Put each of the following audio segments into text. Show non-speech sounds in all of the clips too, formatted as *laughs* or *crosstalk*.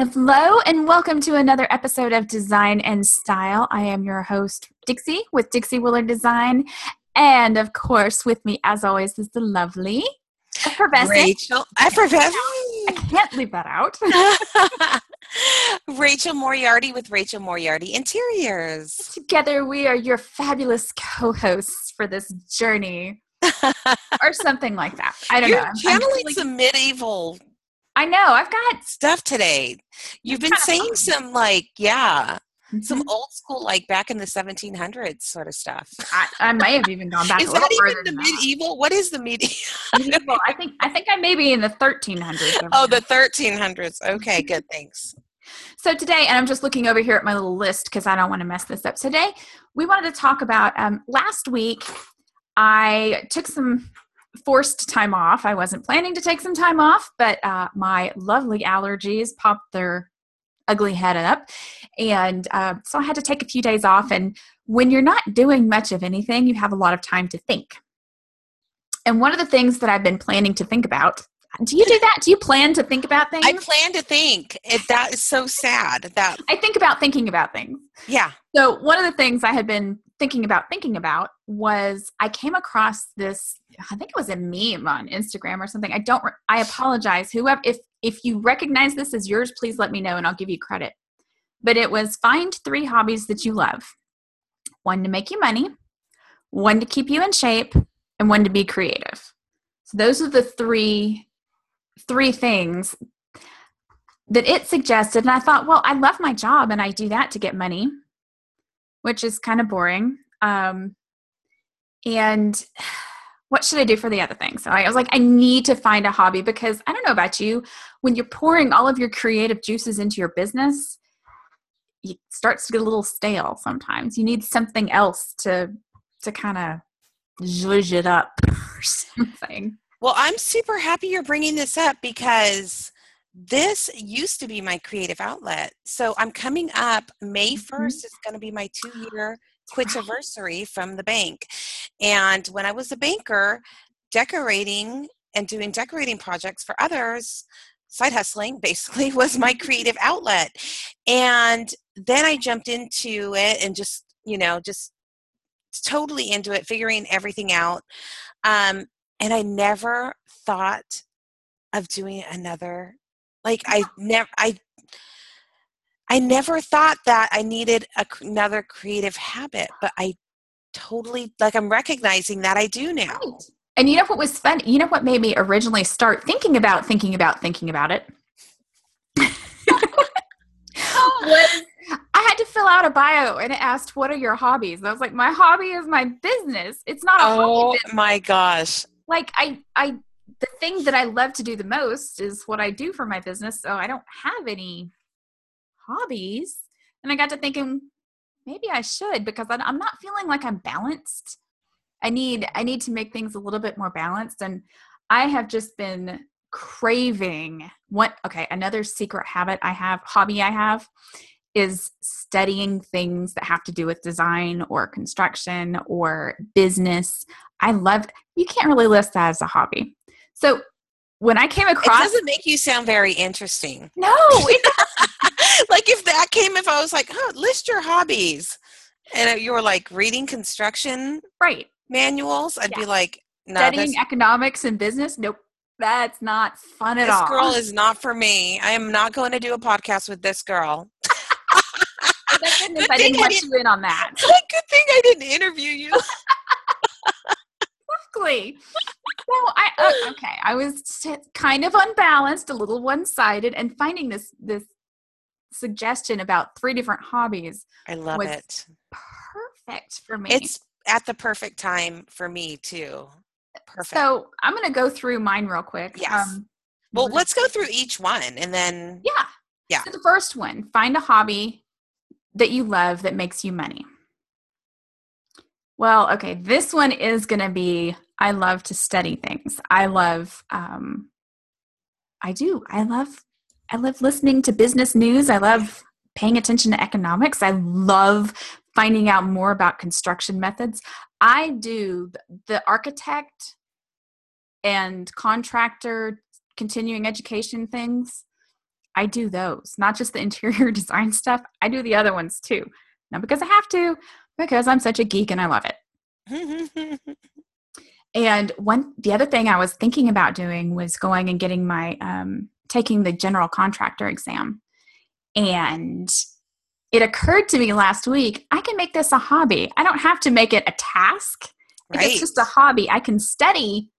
Hello, and welcome to another episode of Design and Style. I am your host, Dixie, with Dixie Willard Design. And of course, with me, as always, is the lovely effervescent Rachel. Effervescent. I can't leave that out. *laughs* Rachel Moriarty with Rachel Moriarty Interiors. Together, we are your fabulous co hosts for this journey. *laughs* or something like that. I don't You're know. I'm channeling some medieval I know. I've got stuff today. You've been saying some like, yeah, mm-hmm. some old school, like back in the 1700s sort of stuff. I, I may have even gone back. is that even the medieval? That. What is the medieval? medieval? *laughs* I think I think I may be in the 1300s. Oh, the 1300s. Okay, good. *laughs* Thanks. So today, and I'm just looking over here at my little list because I don't want to mess this up. Today, we wanted to talk about um, last week. I took some forced time off. I wasn't planning to take some time off, but uh, my lovely allergies popped their ugly head up. And uh, so I had to take a few days off. And when you're not doing much of anything, you have a lot of time to think. And one of the things that I've been planning to think about do you do that? Do you plan to think about things? I plan to think. It, that is so sad. That I think about thinking about things. Yeah. So one of the things I had been thinking about thinking about was I came across this I think it was a meme on Instagram or something. I don't I apologize whoever if if you recognize this as yours please let me know and I'll give you credit. But it was find 3 hobbies that you love. One to make you money, one to keep you in shape, and one to be creative. So those are the three three things that it suggested and I thought, well, I love my job and I do that to get money which is kind of boring. Um, and what should I do for the other thing? So I was like, I need to find a hobby because I don't know about you, when you're pouring all of your creative juices into your business, it starts to get a little stale sometimes. You need something else to to kind of zhuzh it up *laughs* or something. Well, I'm super happy you're bringing this up because this used to be my creative outlet. So I'm coming up May 1st mm-hmm. is going to be my 2 year quit anniversary from the bank. And when I was a banker, decorating and doing decorating projects for others, side hustling *laughs* basically was my creative outlet. And then I jumped into it and just, you know, just totally into it, figuring everything out. Um, and I never thought of doing another like I never I I never thought that I needed a, another creative habit, but I totally like I'm recognizing that I do now. Right. And you know what was fun? You know what made me originally start thinking about thinking about thinking about it? was *laughs* I had to fill out a bio and it asked, What are your hobbies? And I was like, My hobby is my business. It's not a hobby. oh, my gosh. Like I I the thing that I love to do the most is what I do for my business. So I don't have any hobbies. And I got to thinking, maybe I should because I'm not feeling like I'm balanced. I need I need to make things a little bit more balanced. And I have just been craving what okay, another secret habit I have, hobby I have is studying things that have to do with design or construction or business. I love you can't really list that as a hobby. So when I came across, it doesn't make you sound very interesting. No, *laughs* like if that came, if I was like, oh, list your hobbies, and you were like reading construction right manuals, I'd yeah. be like, no, studying economics and business. Nope, that's not fun at this all. This girl is not for me. I am not going to do a podcast with this girl. *laughs* Goodness I didn't let you in on that. *laughs* Good thing I didn't interview you. exactly. So I uh, okay, I was kind of unbalanced, a little one-sided, and finding this this suggestion about three different hobbies. I love it. Perfect for me. It's at the perfect time for me too. Perfect. So I'm going to go through mine real quick. Yes. Um, well, let's go through each one and then. Yeah. Yeah. So the first one: find a hobby that you love that makes you money. Well, okay, this one is going to be I love to study things. I love, um, I do. I love, I love listening to business news. I love paying attention to economics. I love finding out more about construction methods. I do the architect and contractor continuing education things. I do those, not just the *laughs* interior design stuff. I do the other ones too. Not because I have to, because I'm such a geek and I love it. *laughs* and one, the other thing I was thinking about doing was going and getting my, um, taking the general contractor exam. And it occurred to me last week I can make this a hobby. I don't have to make it a task. If Right. it's just a hobby, I can study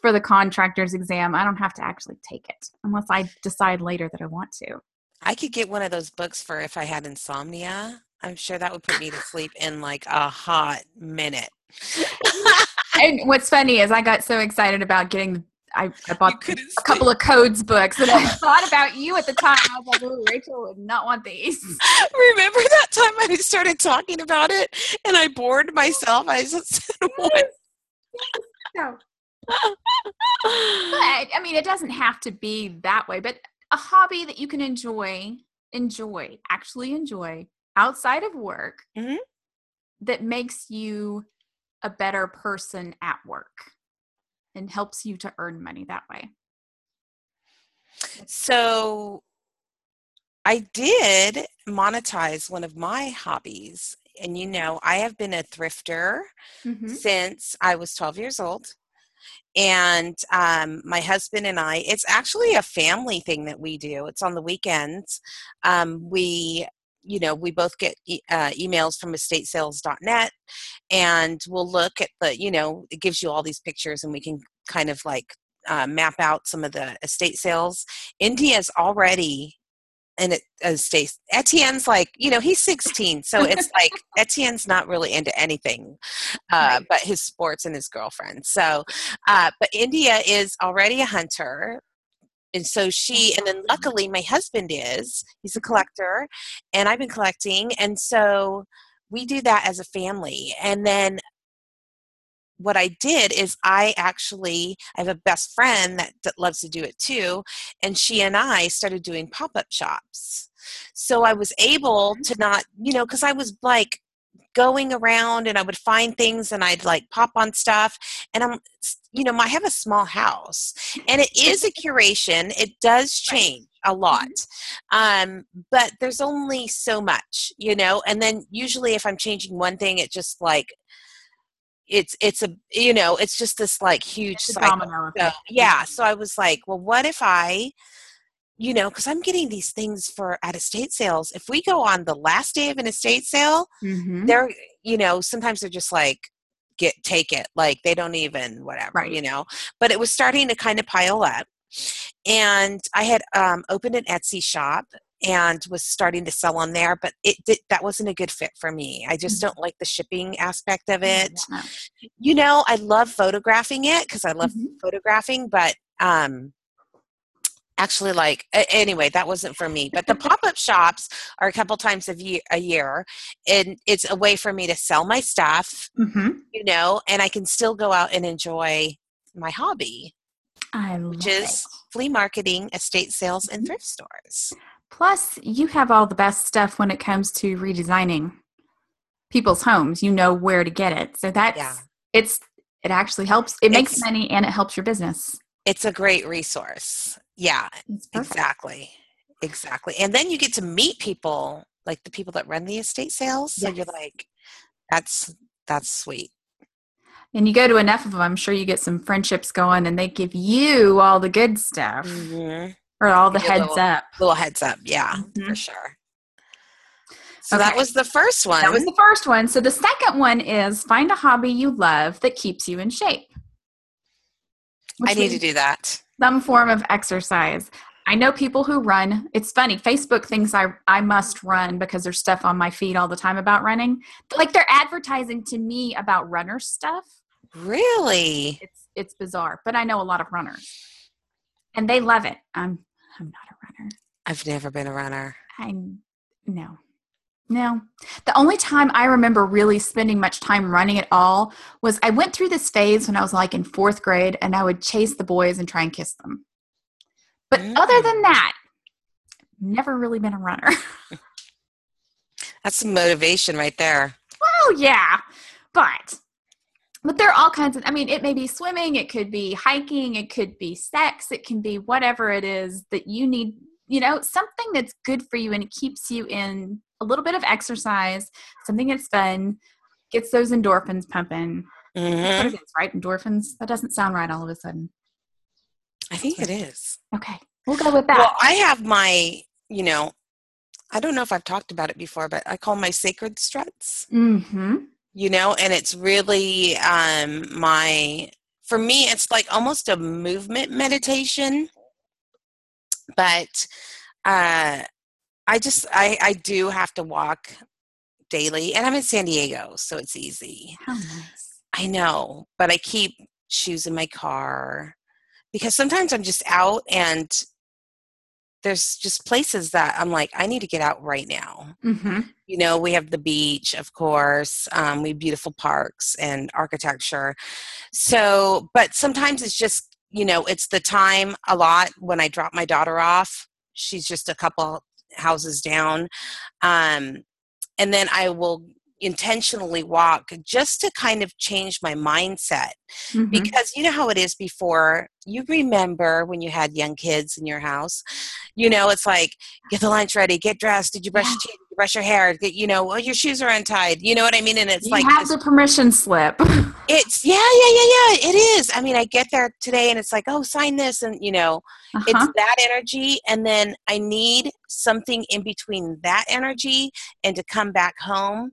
for the contractor's exam. I don't have to actually take it unless I decide later that I want to. I could get one of those books for if I had insomnia. I'm sure that would put me to sleep in like a hot minute. *laughs* And what's funny is I got so excited about getting I, I bought a couple of codes books and I *laughs* thought about you at the time. I was like, oh, Rachel would not want these. *laughs* Remember that time I started talking about it and I bored myself? I just *laughs* said, what? No. But I mean, it doesn't have to be that way. But a hobby that you can enjoy, enjoy, actually enjoy outside of work, Mhm. that makes you a better person at work and helps you to earn money that way. So I did monetize one of my hobbies. And you know, I have been a thrifter Mm-hmm. since I was 12 years old. And um, my husband and I, it's actually a family thing that we do. It's on the weekends. Um, we, you know, we both get e- uh, emails from estatesales.net and we'll look at the, you know, it gives you all these pictures and we can kind of like uh, map out some of the estate sales. India's already in it estate. Etienne's like, you know, he's 16, so it's *laughs* like Etienne's not really into anything uh, Right. but his sports and his girlfriend. So, uh, but India is already a hunter. And so she, and then luckily my husband is, he's a collector, and I've been collecting. And so we do that as a family. And then what I did is I actually I have a best friend that, that loves to do it too, and she and I started doing pop up shops. So I was able mm-hmm. to not, you know, because I was like going around and I would find things and I'd like pop on stuff, and I'm, you know, I have a small house, and it is a curation. It does *laughs* change a lot, um, but there's only so much, you know. And then usually, if I'm changing one thing, it just like it's it's a you know it's just this like huge cycle. So, yeah so i was like well what if i you know because i'm getting these things for at estate sales if we go on the last day of an estate sale Mhm. they're you know sometimes they're just like get take it like they don't even whatever Right. you know but it was starting to kind of pile up and i had um, opened an etsy shop and was starting to sell on there but it did, that wasn't a good fit for me i just Mhm. don't like the shipping aspect of it yeah, you know i love photographing it because i love Mhm. photographing but um actually like anyway that wasn't for me but the *laughs* pop-up shops are a couple times a year a year and it's a way for me to sell my stuff Mhm. you know and i can still go out and enjoy my hobby I which it. is flea marketing estate sales and Mhm. thrift stores Plus, you have all the best stuff when it comes to redesigning people's homes. You know where to get it. So that's Yeah. it's it actually helps. It makes It's- money and it helps your business. it's a great resource yeah exactly exactly and then you get to meet people like the people that run the estate sales so you're like that's that's sweet And you go to enough of them, I'm sure you get some friendships going and they give you all the good stuff Mhm. or all the Give you a heads little- up. little heads up yeah for Mhm. sure so that was the first one That was the first one. So the second one is find a hobby you love that keeps you in shape. i Which need to do that some form of exercise. I know people who run. It's funny. Facebook thinks I I must run because there's stuff on my feed all the time about running. Like they're advertising to me about runner stuff. really It's it's bizarre, but I know a lot of runners, and they love it. I'm I'm not a runner. i've never been a runner I no. No. The only time I remember really spending much time running at all was I went through this phase when I was like in fourth grade and I would chase the boys and try and kiss them. But other than Mm. that, never really been a runner. *laughs* that's some motivation right there oh yeah. But but there are all kinds of I mean, it may be swimming, it could be hiking, it could be sex, it can be whatever it is that you need you know, something that's good for you and it keeps you in a little bit of exercise, something that's fun, gets those endorphins pumping. Mhm. What it is, right? Endorphins. That doesn't sound right all of a sudden. I think it is. Okay, we'll go with that. Well, I have my, you know, I don't know if I've talked about it before, but I call my sacred struts. mm-hmm. you know and it's really um my for me it's like almost a movement meditation but uh i just i i do have to walk daily and i'm in san diego so it's easy How nice. i know but i keep shoes in my car because sometimes i'm just out and there's just places that i'm like i need to get out right now Mm-hmm. you know we have the beach of course um, we have beautiful parks and architecture so but sometimes it's just you know it's the time a lot when i drop my daughter off she's just a couple houses down um, and then i will intentionally walk just to kind of change my mindset Mhm. because you know how it is before you remember when you had young kids in your house you know it's like get the lunch ready get dressed did you brush Yeah. your teeth brush your hair Get- you know well, your shoes are untied you know what i mean and it's you like have this- the permission slip. *laughs* it's yeah yeah yeah yeah it is i mean i get there today and it's like oh sign this and you know it's Uh-huh. that energy and then i need something in between that energy and to come back home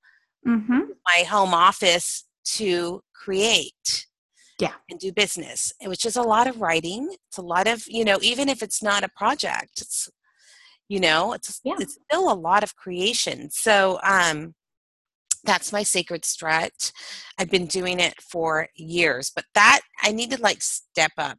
Mm-hmm. my home office to create Yeah. and do business which is a lot of writing it's a lot of you know even if it's not a project it's you know it's Yeah. it's still a lot of creation. So um that's my sacred strut i've been doing it for years but that i need to like step up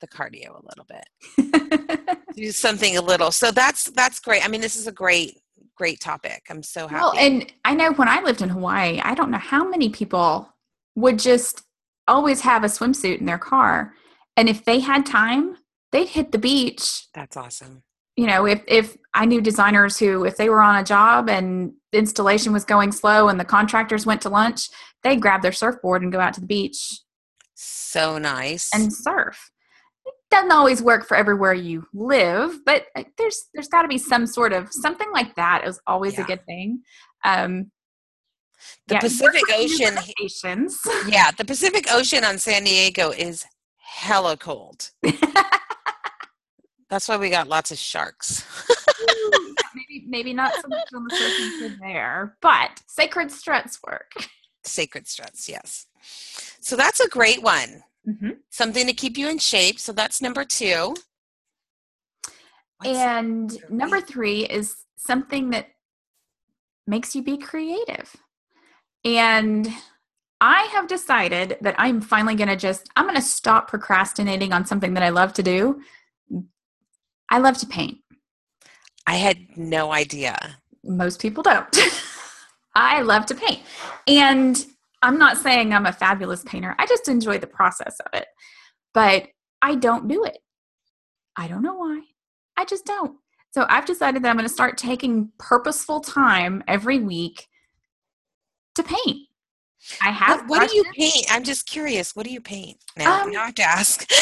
the cardio a little bit. *laughs* Do something a little. So that's that's great. I mean this is a great great topic. I'm so happy. well, and I know when I lived in Hawaii, I don't know how many people would just always have a swimsuit in their car, and if they had time, they'd hit the beach. that's awesome You know, if if I knew designers who, if they were on a job and installation was going slow and the contractors went to lunch, they'd grab their surfboard and go out to the beach so nice and surf. It doesn't always work for everywhere you live, but uh, there's there's got to be some sort of something like that is always Yeah. a good thing. Um, The yeah, Pacific Ocean-. Yeah, the Pacific Ocean on San Diego is hella cold. *laughs* That's why we got lots of sharks. *laughs* maybe maybe not so much on the surfing for there, but sacred struts work. Sacred struts, yes. So that's a great one. Mm-hmm. Something to keep you in shape. So that's number two. What's- And number three is something that makes you be creative. And I have decided that I'm finally going to just, I'm going to stop procrastinating on something that I love to do. I love to paint. I had no idea. Most people don't. *laughs* I love to paint. And I'm not saying I'm a fabulous painter, I just enjoy the process of it. But I don't do it. I don't know why. I just don't. So I've decided that I'm going to start taking purposeful time every week to paint. I have. What, what do you paint? I'm just curious. What do you paint? Now, Um, now I have to ask. *laughs*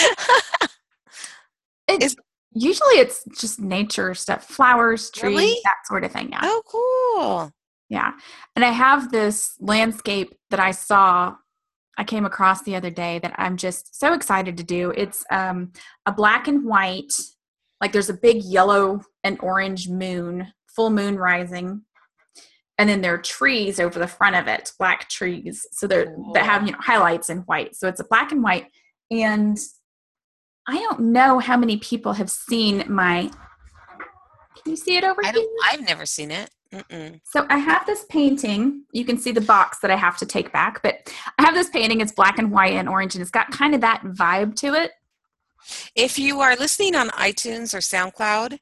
It's, is- usually it's just nature stuff, flowers, trees, Really? that sort of thing. Yeah. oh, cool. Yeah. And I have this landscape that I saw, I came across the other day that I'm just so excited to do. It's um, a black and white, like there's a big yellow and orange moon, full moon rising. And then there are trees over the front of it, black trees. So they're that have, you know, highlights in white. So it's a black and white. And I don't know how many people have seen my can you see it over I here? I've never seen it. Mm-mm. So I have this painting. You can see the box that I have to take back, but I have this painting. It's black and white and orange, and it's got kind of that vibe to it. If you are listening on iTunes or SoundCloud,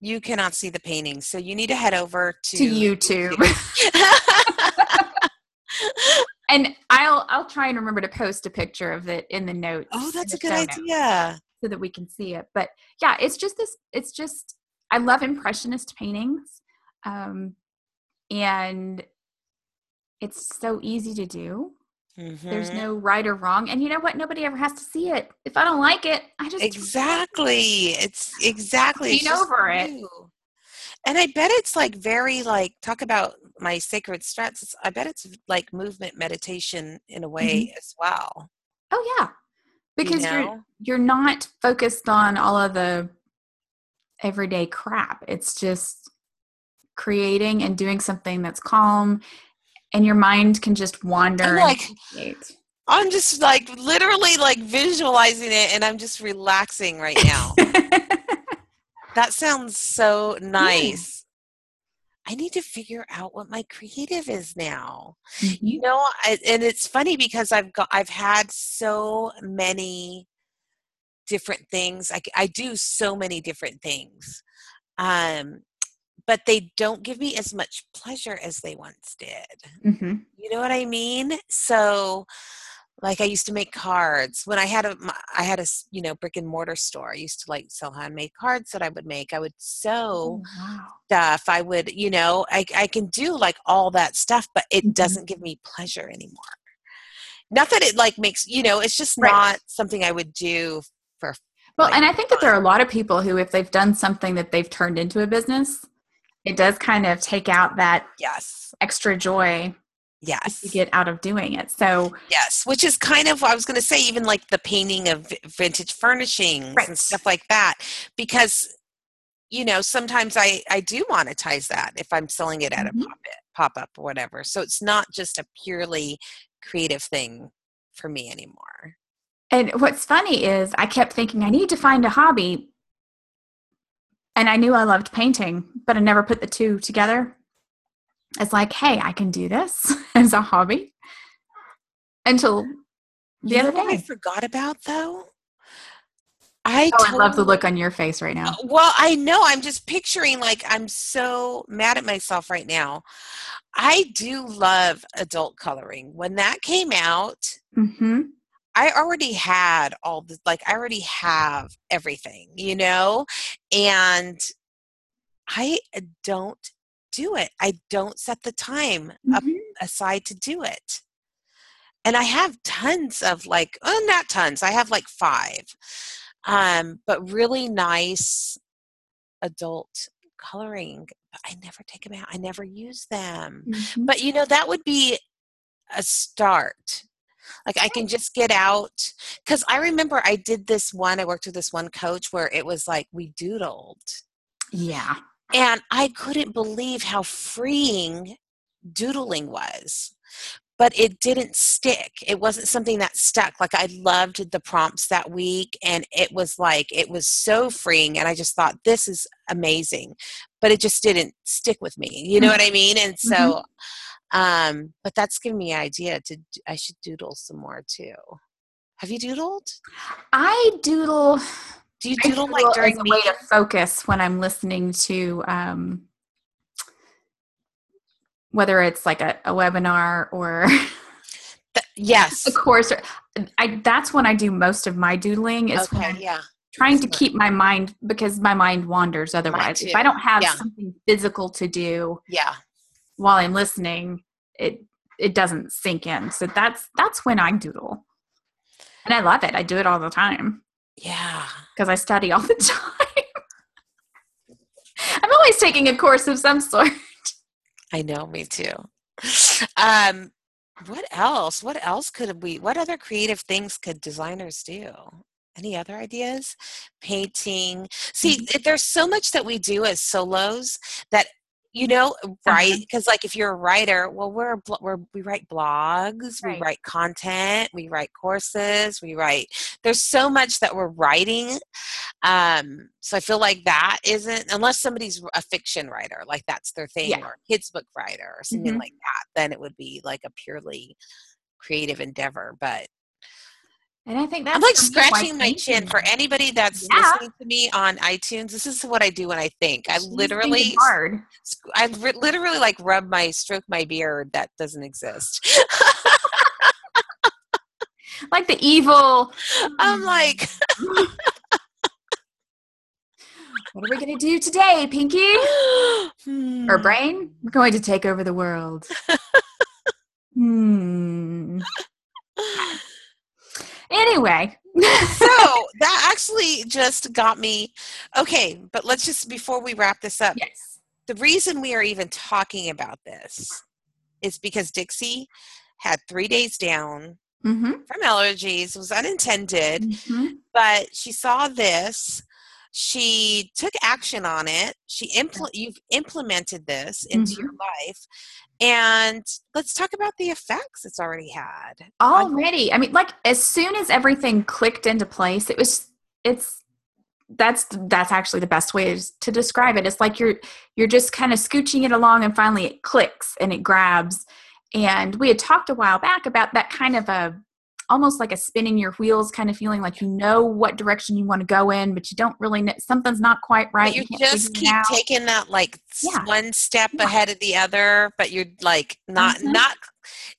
you cannot see the painting. So you need to head over to, To YouTube. *laughs* *laughs* And I'll I'll try and remember to post a picture of it in the notes. oh, that's a good idea. so that we can see it. But yeah, it's just this. It's just I love impressionist paintings, um, and it's so easy to do. There's Mhm. no right or wrong. And you know what? Nobody ever has to see it. If I don't like it, I just Exactly. It's exactly. It's over it. you. And I bet it's like very like talk about my sacred struts. It's, I bet it's like movement meditation in a mm-hmm. way as well. Oh yeah. Because you you're you're not focused on all of the everyday crap. It's just creating and doing something that's calm and your mind can just wander I'm like. I'm just like literally like visualizing it and I'm just relaxing right now. *laughs* that sounds so nice. I need to figure out what my creative is now. You Mhm. know, I, and it's funny because I've got I've had so many different things. i do so many different things, um, but they don't give me as much pleasure as they once did. Mhm. You know what I mean? So, like I used to make cards when I had a i had a you know brick and mortar store. I used to like sell handmade cards that I would make. I would sew Oh, wow. stuff. I would you know I I can do like all that stuff, but it Mhm. doesn't give me pleasure anymore. Not that it like makes you know it's just Right. not something I would do for Well, like, and I think that there are a lot of people who, if they've done something that they've turned into a business, it does kind of take out that yes extra joy yes you get out of doing it. So, Yes, which is kind of I was going to say even like the painting of vintage furnishings Right. and stuff like that because you know sometimes I I do monetize that if I'm selling it at Mhm. a pop pop up or whatever. So it's not just a purely creative thing for me anymore. and what's funny is I kept thinking I need to find a hobby. And I knew I loved painting, but I never put the two together. It's like, hey, I can do this *laughs* as a hobby until the you other what I forgot about though? I Oh, I love the look on your face right now. Uh, Well, I know. I'm just picturing like I'm so mad at myself right now. I do love adult coloring. When that came out, Mm-hmm. I already had all the like I already have everything, you know? And I don't do it. I don't set the time Mhm. aside to do it. And I have tons of like, oh, not tons. I have like five, um, but really nice adult coloring. But I never take them out. I never use them. Mhm. But you know, that would be a start. Like I can just get out because I remember I did this one. I worked with this one coach where it was like we doodled, Yeah. And I couldn't believe how freeing doodling was. But it didn't stick. It wasn't something that stuck. Like I loved the prompts that week, and it was like it was so freeing. And I just thought this is amazing, but it just didn't stick with me. You know Mhm. what I mean? And so, um, but that's given me an idea to I should doodle some more too. Have you doodled? I doodle. Do you doodle like during a way to focus when I'm listening to um, whether it's like a, a webinar or Th- *laughs* yes. a course. Or, I that's when I do most of my doodling. Is when Okay. I'm Yeah. trying to keep my mind because my mind wanders otherwise. If I don't have Yeah. something physical to do Yeah. while I'm listening, it it doesn't sink in. So that's that's when I doodle, and I love it. I do it all the time. Yeah. because I study all the *laughs* time. I'm always taking a course of some sort. I know. Me too. Um, what else? What else could we? What other creative things could designers do? Any other ideas? Painting. See, there's so much that we do as solos that you know, right? Because like if you're a writer, well, we're, we're we write blogs, we write content, we write courses, we write. There's so much that we're writing. Um, so I feel like that isn't unless somebody's a fiction writer, like that's their thing, Yeah. or a kids book writer, or something Mhm. like that. Then it would be like a purely creative endeavor. But And I think that's I'm like for me why scratching my chin for anybody that's Yeah. listening to me on iTunes. This is what I do when I think. I She's literally, hard. I ri- literally like rub my stroke my beard that doesn't exist. *laughs* like the evil. I'm like, *laughs* what are we going to do today, Pinky? *gasps* hmm. Or brain? We're going to take over the world. *laughs* hmm. Anyway. so *laughs* that actually just got me okay, but let's just before we wrap this up. Yes. The reason we are even talking about this is because Dixie had three days down Mm-hmm. from allergies. It was unintended, Mm-hmm. but she saw this. She took action on it. She impl- you've implemented this into your mm-hmm. life, and let's talk about the effects it's already had. Already. I mean, like as soon as everything clicked into place, it was it's that's that's actually the best way to describe it. It's like you're you're just kind of scooching it along and finally it clicks and it grabs. And we had talked a while back about that kind of a almost like a spinning your wheels kind of feeling like you know what direction you want to go in, but you don't really know something's not quite right. But you can't just keep taking that like Yeah. one step Yeah. ahead of the other, but you're like not Mhm. not.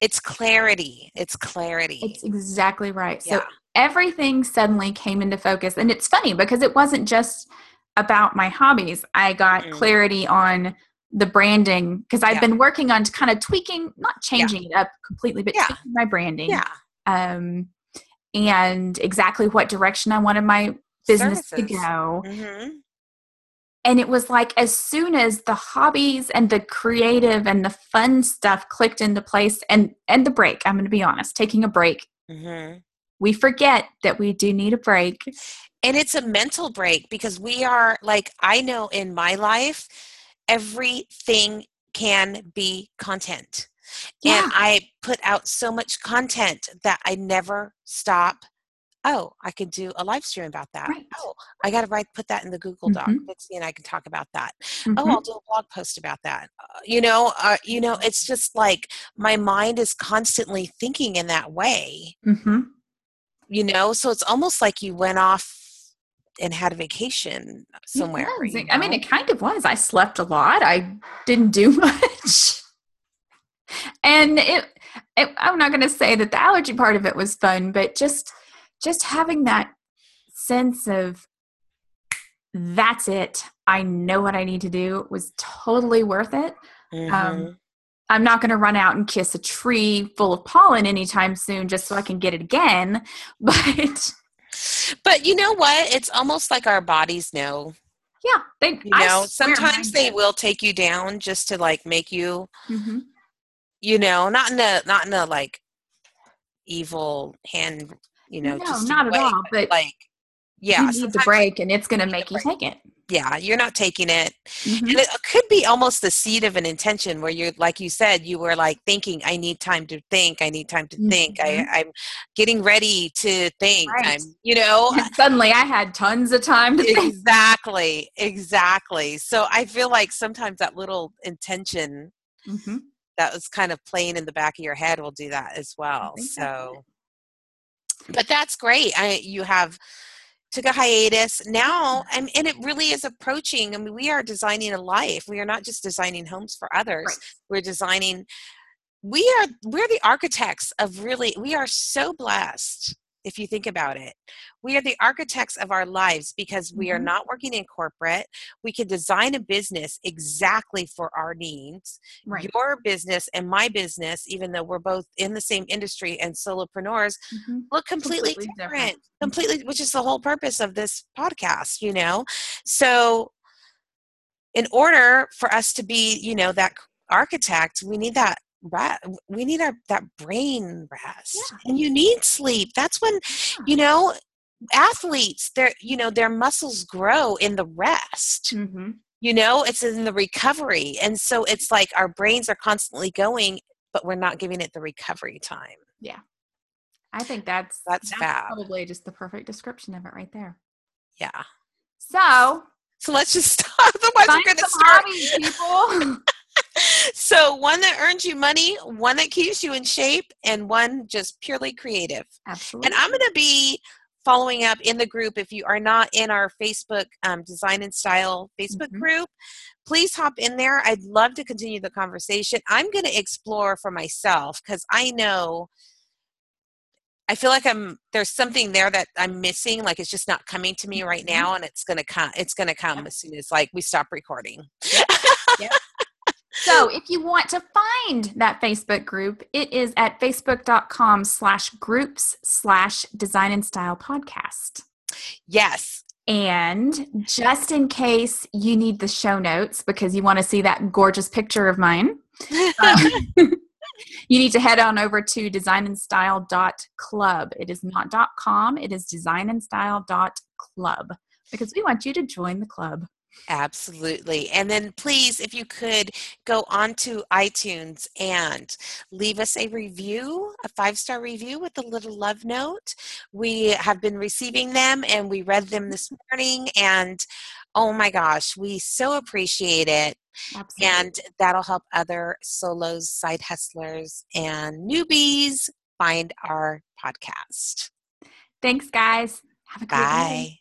It's clarity. It's clarity. It's exactly right. So yeah. everything suddenly came into focus. And it's funny because it wasn't just about my hobbies. I got Mm. clarity on the branding because I've Yeah. been working on kind of tweaking, not changing it up completely, but Yeah. tweaking my branding. Yeah. Um, and exactly what direction I wanted my business Services. to go. hmm And it was like as soon as the hobbies and the creative and the fun stuff clicked into place and and the break, I'm going to be honest, taking a break Mm-hmm. we forget that we do need a break. and it's a mental break because we are like i know in my life everything can be content Yeah. and i put out so much content that i never stop oh i could do a live stream about that Right. oh i gotta write put that in the google doc Mhm. Dixie and i can talk about that Mhm. oh i'll do a blog post about that uh, you know uh, you know it's just like my mind is constantly thinking in that way Mhm. you know so it's almost like you went off and had a vacation somewhere you I mean, it kind of was. I slept a lot. I didn't do *laughs* much. And it, it I'm not going to say that the allergy part of it was fun, but just just having that sense of that's it. I know what I need to do was totally worth it. Mhm. Um, I'm not going to run out and kiss a tree full of pollen anytime soon just so I can get it again. *laughs* But but you know what it's almost like our bodies know yeah, they you know sometimes they will take you down just to like make you Mhm. You know not in a not in a like evil hand you know No, just not at way, all, but like yeah you need the break and it's going to make you break. take it. yeah you're not taking it Mhm. and it could be almost the seed of an intention where you're like you said you were like thinking i need time to think i need time to think Mhm. I, i'm getting ready to think Right. i'm you know *laughs* And suddenly I had tons of time to think. exactly exactly so i feel like sometimes that little intention Mhm. That was kind of playing in the back of your head will do that as well so but that's great i you have took a hiatus now and, and it really is approaching i mean we are designing a life we are not just designing homes for others Right. we're designing we are we're the architects of really we are so blessed if you think about it we are the architects of our lives because we are Mhm. not working in corporate we can design a business exactly for our needs Right. your business and my business even though we're both in the same industry and solopreneurs Mhm. look completely, Completely different, different. completely which is the whole purpose of this podcast you know so in order for us to be you know that architect we need that ra- we need our that brain rest Yeah. and you need sleep that's when you know athletes their you know their muscles grow in the rest Mhm. you know it's in the recovery and so it's like our brains are constantly going but we're not giving it the recovery time Yeah, I think that's That's fab. probably just the perfect description of it right there. yeah So So let's just. *laughs* Otherwise, find we're going to start. hobbies, people. *laughs* *laughs* So, one that earns you money, one that keeps you in shape, and one just purely creative. Absolutely. And I'm going to be following up in the group. If you are not in our Facebook um, Design and Style Facebook Mhm. group, please hop in there. I'd love to continue the conversation. I'm going to explore for myself because I know. I feel like I'm there's something there that I'm missing like it's just not coming to me right Mhm. now and it's going to come it's going to come as soon as like we stop recording. *laughs* so if you want to find that facebook group it is at facebook.com slash groups slash design and style podcast. Yes. And just in case you need the show notes because you want to see that gorgeous picture of mine um, *laughs* *laughs* you need to head on over to designandstyle.club it is not com it is designandstyle.club because we want you to join the club Absolutely. And then please, if you could go onto iTunes and leave us a review, a five star review with a little love note. We have been receiving them and we read them this morning. And oh my gosh, we so appreciate it. Absolutely. And that'll help other solos, side hustlers, and newbies find our podcast. Thanks, guys. Have a great Bye. Day.